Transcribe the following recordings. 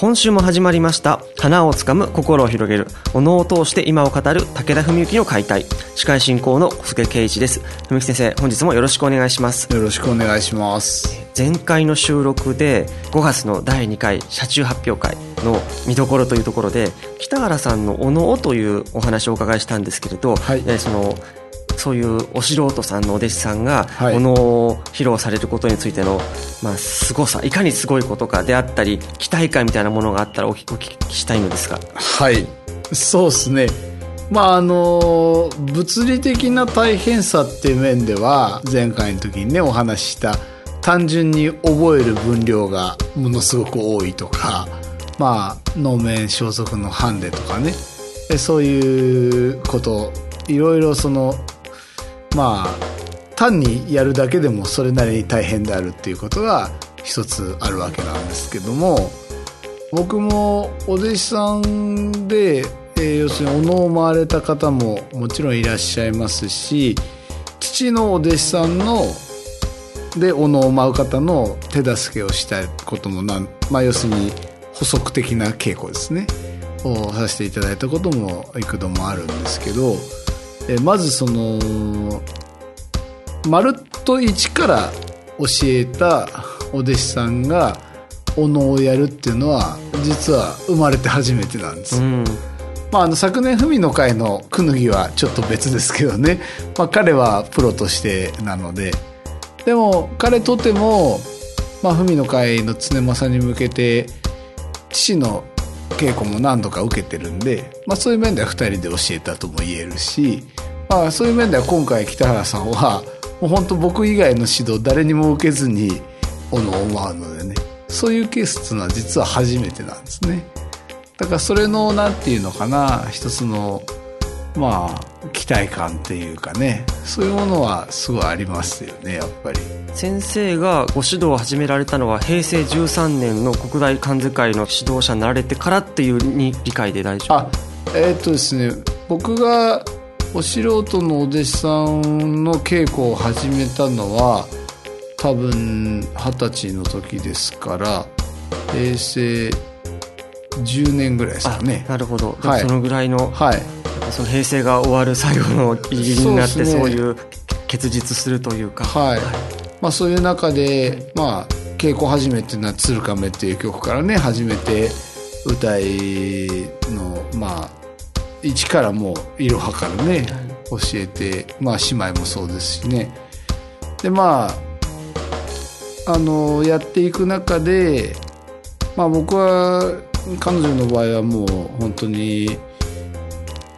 今週も始まりました。花をつかむ心を広げる。お能を通して今を語る。武田文幸の解体。司会進行の小菅圭一です。文幸先生本日もよろしくお願いします。よろしくお願いします。前回の収録で5月の第2回車中発表会の見どころというところで北原さんのお能というお話をお伺いしたんですけれど、はい、えそのそういうお素人さんのお弟子さんがものを披露されることについての、まあ、凄さいかにすごいことかであったり期待感みたいなものがあったらお聞きしたいのですが。はい。そうですね。まああの物理的な大変さっていう面では前回の時にねお話しした単純に覚える分量がものすごく多いとかまあ能面装束のハンデとかね。そういうこといろいろそのまあ単にやるだけでもそれなりに大変であるっていうことが一つあるわけなんですけども僕もお弟子さんで、えー、要するにお能を回れた方ももちろんいらっしゃいますし父のお弟子さんのでお能を舞う方の手助けをしたこともなん、まあ、要するに補足的な稽古ですねをさせていただいたことも幾度もあるんですけどえまずそのまるっと一から教えたお弟子さんがお能をやるっていうのは実は生まれて初めてなんです、うん、まあ、あの昨年文の会のくぬぎはちょっと別ですけどね、まあ、彼はプロとしてなので。でも彼とても、まあ、文の会の常政に向けて父の稽古も何度か受けてるんで、まあ、そういう面では2人で教えたとも言えるしまあ、そういう面では今回北原さんはもう本当僕以外の指導誰にも受けずにおのを舞うのでねそういうケースっていうのは実は初めてなんですね。だからそれの何て言うのかな一つのまあ期待感っていうかね。そういうものはすごいありますよねやっぱり。先生がご指導を始められたのは平成13年の国大関税会の指導者になられてからっていうに理解で大丈夫？あえー、っとですね僕がお素人のお弟子さんの稽古を始めたのは多分二十歳の時ですから平成10年ぐらいですかね。なるほど、はい、そのぐらいの,、はい、その平成が終わる最後の入りになってそう,、いう結実するというか。はい、まあ、そういう中でまあ稽古始めっていうのは「鶴亀」っていう曲からね始めて歌いのまあ一からもういろはからね、教えてまあ姉妹もそうですしね。でまああのやっていく中でまあ僕は彼女の場合はもう本当に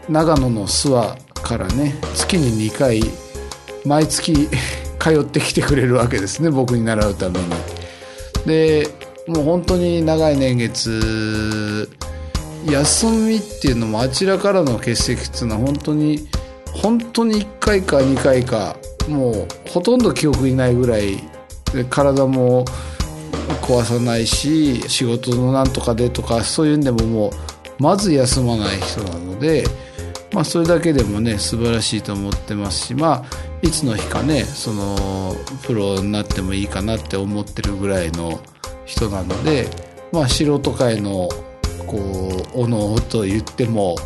長野の諏訪からね月に2回毎月 通ってきてくれるわけですね僕に習うために。でもう本当に長い年月休みっていうのもあちらからの欠席っていうのは本当に本当に1回か2回かもうほとんど記憶にないぐらい体も壊さないし仕事のなんとかでとかそういうんでももうまず休まない人なので、まあ、それだけでもね素晴らしいと思ってますしまあいつの日かねそのプロになってもいいかなって思ってるぐらいの人なのでまあ素人界のこうおのと言っても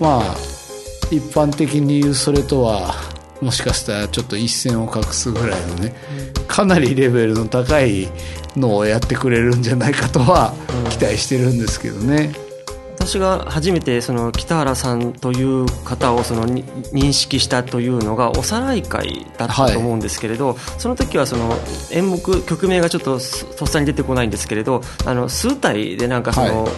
まあ一般的に言うそれとはもしかしたらちょっと一線を画すぐらいのねかなりレベルの高いのをやってくれるんじゃないかとは期待してるんですけどね。私が初めてその北原さんという方をその認識したというのがおさらい会だったと思うんですけれど、はい、その時はその演目曲名がちょっととっさに出てこないんですけれどあの数体でなんかその、はい、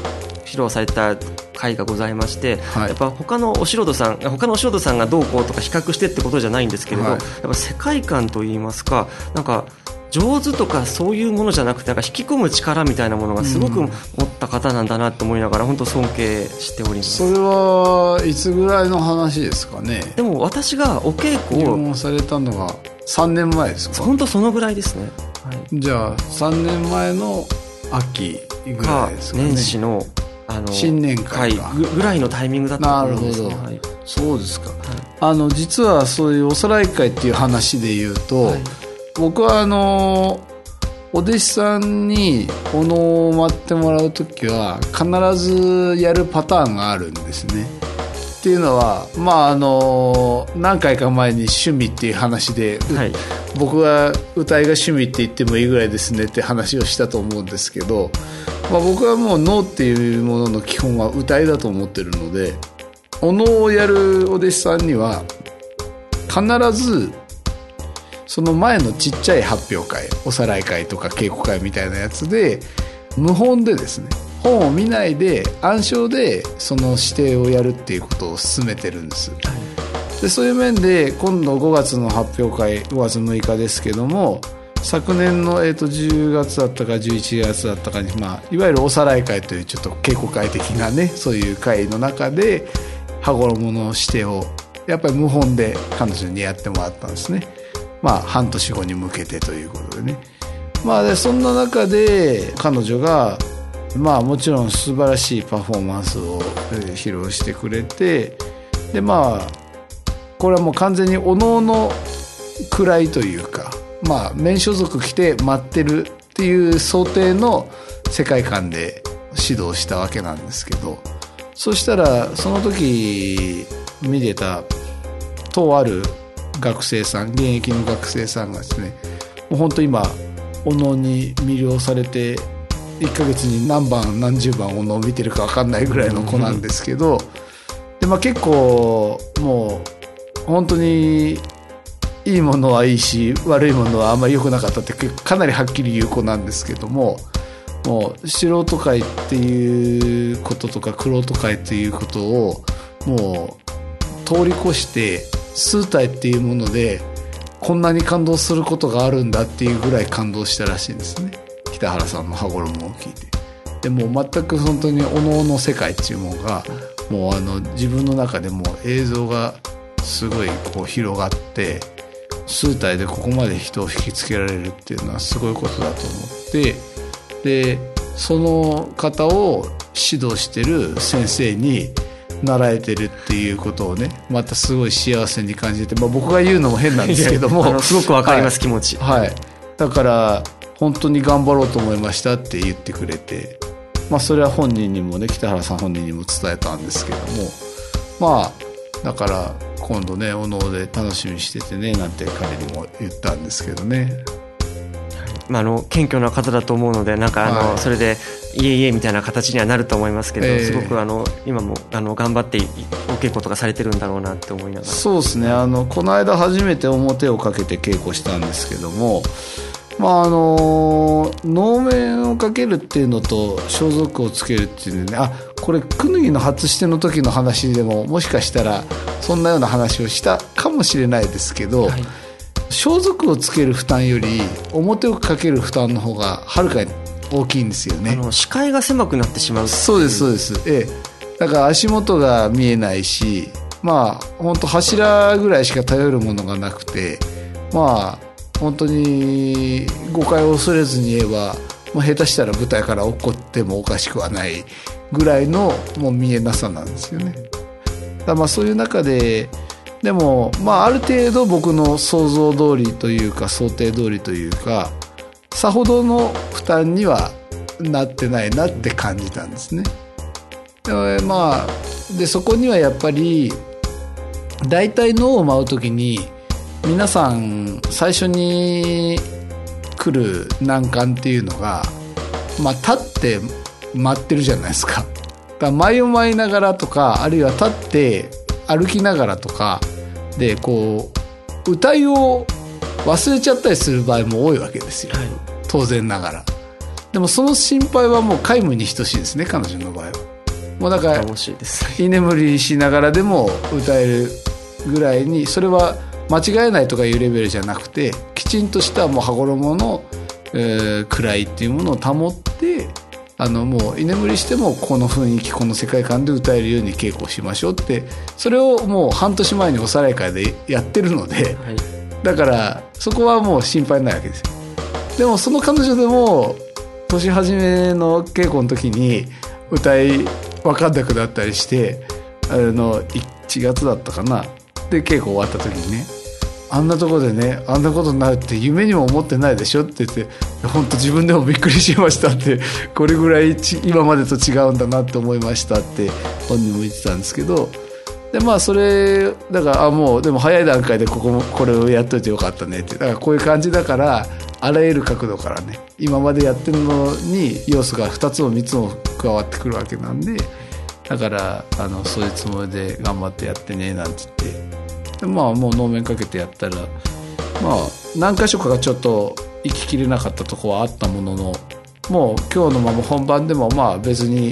披露された会がございまして、はい、やっぱ他のお素人さん他のお素人さんがどうこうとか比較してってことじゃないんですけれど、やっぱ世界観といいますかなんか上手とかそういうものじゃなくてなんか引き込む力みたいなものがすごく持った方なんだなと思いながら本当尊敬しております。それはいつぐらいの話ですかね？でも私がお稽古を入門されたのが3年前ですか？本当そのぐらいですね、はい、じゃあ3年前の秋ぐらいですかね。年始のあの新年会ぐらいのタイミングだったと思うんです、ね、なるほど、はい、そうですか、はい、あの実はそういうおさらい会っていう話で言うと、はい。僕はあのお弟子さんにお能を待ってもらう時は必ずやるパターンがあるんですね。っていうのはまああの何回か前に趣味っていう話で、はい、僕は歌いが趣味って言ってもいいぐらいですねって話をしたと思うんですけど、まあ、僕はもう能っていうものの基本は歌いだと思ってるのでお能をやるお弟子さんには必ずその前のちっちゃい発表会おさらい会とか稽古会みたいなやつで無本でですね本を見ないで暗唱でその指定をやるっていうことを進めてるんです、でそういう面で今度5月の発表会5月6日ですけども昨年の、えー、と10月だったか11月だったかに、まあ、いわゆるおさらい会というちょっと稽古会的なねそういう会の中で羽衣の指定をやっぱり無本で彼女にやってもらったんですね。まあ、半年後に向けてということでね。まあ、でそんな中で彼女が、まあ、もちろん素晴らしいパフォーマンスを披露してくれてでまあこれはもう完全におのおの位というかまあ面所属来て待ってるっていう想定の世界観で指導したわけなんですけどそしたらその時見てたとある学生さん現役の学生さんがですねもう本当今お能に魅了されて1ヶ月に何番何十番お能を見てるか分かんないぐらいの子なんですけど、でまあ、結構もう本当にいいものはいいし悪いものはあんまり良くなかったってかなりはっきり言う子なんですけどももう素人会っていうこととか玄人会っていうことをもう通り越して数体っていうものでこんなに感動することがあるんだっていうぐらい感動したらしいんですね。北原さんの羽衣を聞いて。でも全く本当におのおの世界っていうものがもうあの自分の中でも映像がすごいこう広がって数体でここまで人を引きつけられるっていうのはすごいことだと思ってでその方を指導してる先生に習えてるっていうことをねまたすごい幸せに感じて、まあ、僕が言うのも変なんですけども。すごくわかります、はい、気持ち、はい、だから本当に頑張ろうと思いましたって言ってくれて、まあ、それは本人にもね北原さん本人にも伝えたんですけどもまあだから今度ねお能で楽しみにしててねなんて彼にも言ったんですけどね。まあ、あの謙虚な方だと思うのでなんかあの、はい、それでいえいえみたいな形にはなると思いますけど、えー、すごくあの今もあの頑張ってお稽古とかされてるんだろうなって思いながら。そうですね。あのこの間初めて表をかけて稽古したんですけどもまああの能面をかけるっていうのと装束をつけるっていうのね。あこれクヌギの初しての時の話でももしかしたらそんなような話をしたかもしれないですけど、はい。装束をつける負担より表をかける負担の方がはるかに大きいんですよね。あの視界が狭くなってしまうそうですそうです。ええ。だから足元が見えないしまあ本当柱ぐらいしか頼るものがなくてまあ本当に誤解を恐れずに言えば、まあ、下手したら舞台から落っこってもおかしくはないぐらいのもう見えなさなんですよね。だまあそういう中ででも、まあ、ある程度僕の想像通りというか想定通りというかさほどの負担にはなってないなって感じたんですね。でまあでそこにはやっぱり大体脳を舞う時に皆さん最初に来る難関っていうのが、まあ、立って待ってるじゃないですか。だ前を舞いながらとかあるいは立って歩きながらとかでこう歌いを忘れちゃったりする場合も多いわけですよ、はい、当然ながら。でもその心配はもう皆無に等しいですね彼女の場合は。もうだから居眠りしながらでも歌えるぐらいにそれは間違えないとかいうレベルじゃなくてきちんとしたもう羽衣の、えー、位っていうものを保ってあのもう居眠りしてもこの雰囲気この世界観で歌えるように稽古しましょうってそれをもう半年前におさらい会でやってるので、はい、だからそこはもう心配ないわけですよ。でもその彼女でも年始めの稽古の時に歌い分かんなくなったりしてあの1月だったかなで稽古終わった時にねあんなとこでねあんなことになるって夢にも思ってないでしょって言って本当自分でもびっくりしましたって これぐらい今までと違うんだなって思いましたって本人も言ってたんですけどでまあそれだからあもうでも早い段階でここもこれをやっといてよかったねって。だからこういう感じだからあらゆる角度からね今までやってるのに要素が2つも3つも加わってくるわけなんでだからあのそういうつもりで頑張ってやってねなんて言って。まあもう能面かけてやったらまあ何箇所かがちょっと行ききれなかったとこはあったもののもう今日のまま本番でもまあ別に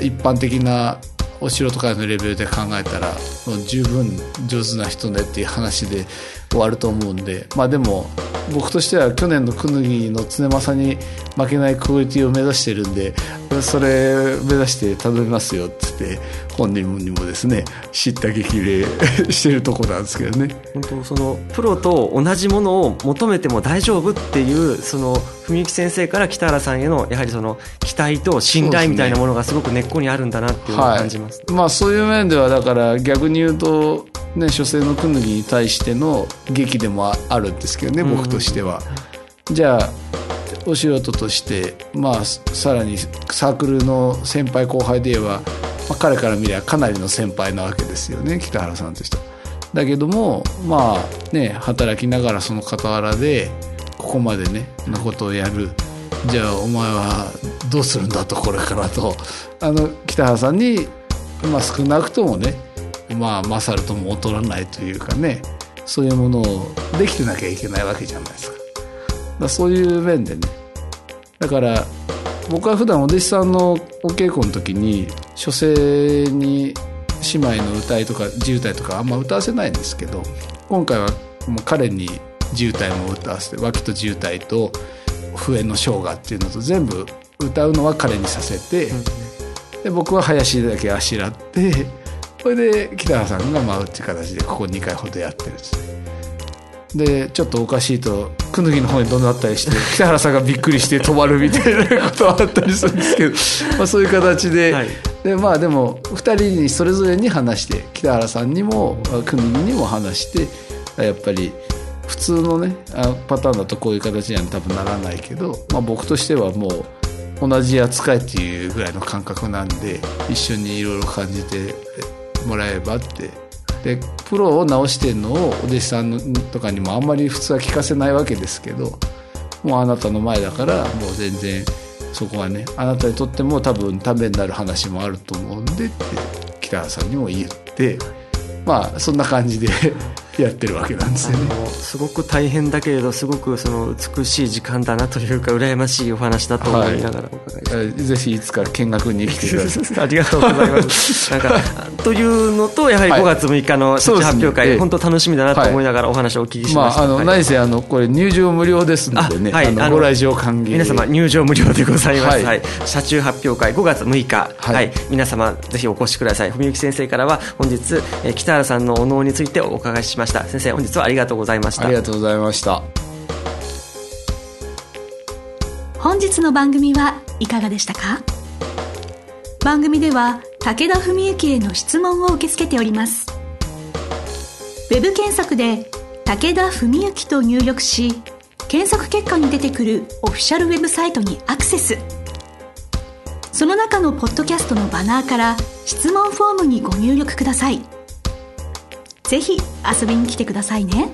一般的なお城とかのレベルで考えたらもう十分上手な人ねっていう話で終わると思うんで。まあでも僕としては去年のクヌギの常政に負けないクオリティを目指してるんでそれ目指して頼みますよっつって本人にもですね知った激励 してるとこなんですけどね。本当そのプロと同じものを求めても大丈夫っていうその文幸先生から北原さんへのやはりその期待と信頼みたいなものがすごく根っこにあるんだなっていうのを感じます、はい、まあそういう面ではだから逆に言うとね初戦のクヌギに対しての劇でもあるんですけどね僕としては。じゃあお仕事としてまあさらにサークルの先輩後輩で言えば、まあ、彼から見ればかなりの先輩なわけですよね北原さんとしては。だけどもまあね働きながらその傍らでここまでねなことをやるじゃあお前はどうするんだとこれからとあの北原さんに、まあ、少なくともねまあ勝るとも劣らないというかねそういうものをできてなきゃいけないわけじゃないですか。だそういう面でねだから僕は普段お弟子さんのお稽古の時に書生に姉妹の歌いとか自由体とかあんま歌わせないんですけど今回はもう彼に自由体も歌わせて脇と自由体と笛の生姜っていうのと全部歌うのは彼にさせて、で僕は林だけあしらってそれで北原さんが舞うっていう形でここ2回ほどやってるんですね。でちょっとおかしいとくぬぎの方にどんなったりして 北原さんがびっくりして止まるみたいなことはあったりするんですけど、まあ、そういう形ではい、でまあでも2人にそれぞれに話して北原さんにもくぬぎにも話してやっぱり普通のねパターンだとこういう形には多分ならないけど、まあ、僕としてはもう同じ扱いっていうぐらいの感覚なんで一緒にいろいろ感じてもらえばって。でプロを直してるのをお弟子さんとかにもあんまり普通は聞かせないわけですけどもうあなたの前だからもう全然そこはねあなたにとっても多分ためになる話もあると思うんでって北原さんにも言ってまあそんな感じでやってるわけなんですよね。すごく大変だけれどすごくその美しい時間だなというか羨ましいお話だと思いながらお伺いしはい、ぜひいつか見学に来てください。ありがとうございます。なんかというのとやはり5月6日の発表会、はい、本当楽しみだなと思いながらお話をお聞きしました、まあ、あの何せあのこれ入場無料ですのでねはい、あのご来場歓迎。皆様入場無料でございます、はい、車中発表会5月6日。はい、皆様ぜひお越しください。文幸先生からは本日北原さんのお能についてお伺いしました。先生本日はありがとうございました。ありがとうございました。本日の番組はいかがでしたか？番組では武田文幸への質問を受け付けておりますウェブ検索で武田文幸と入力し検索結果に出てくるオフィシャルウェブサイトにアクセスその中のポッドキャストのバナーから質問フォームにご入力ください。ぜひ遊びに来てくださいね。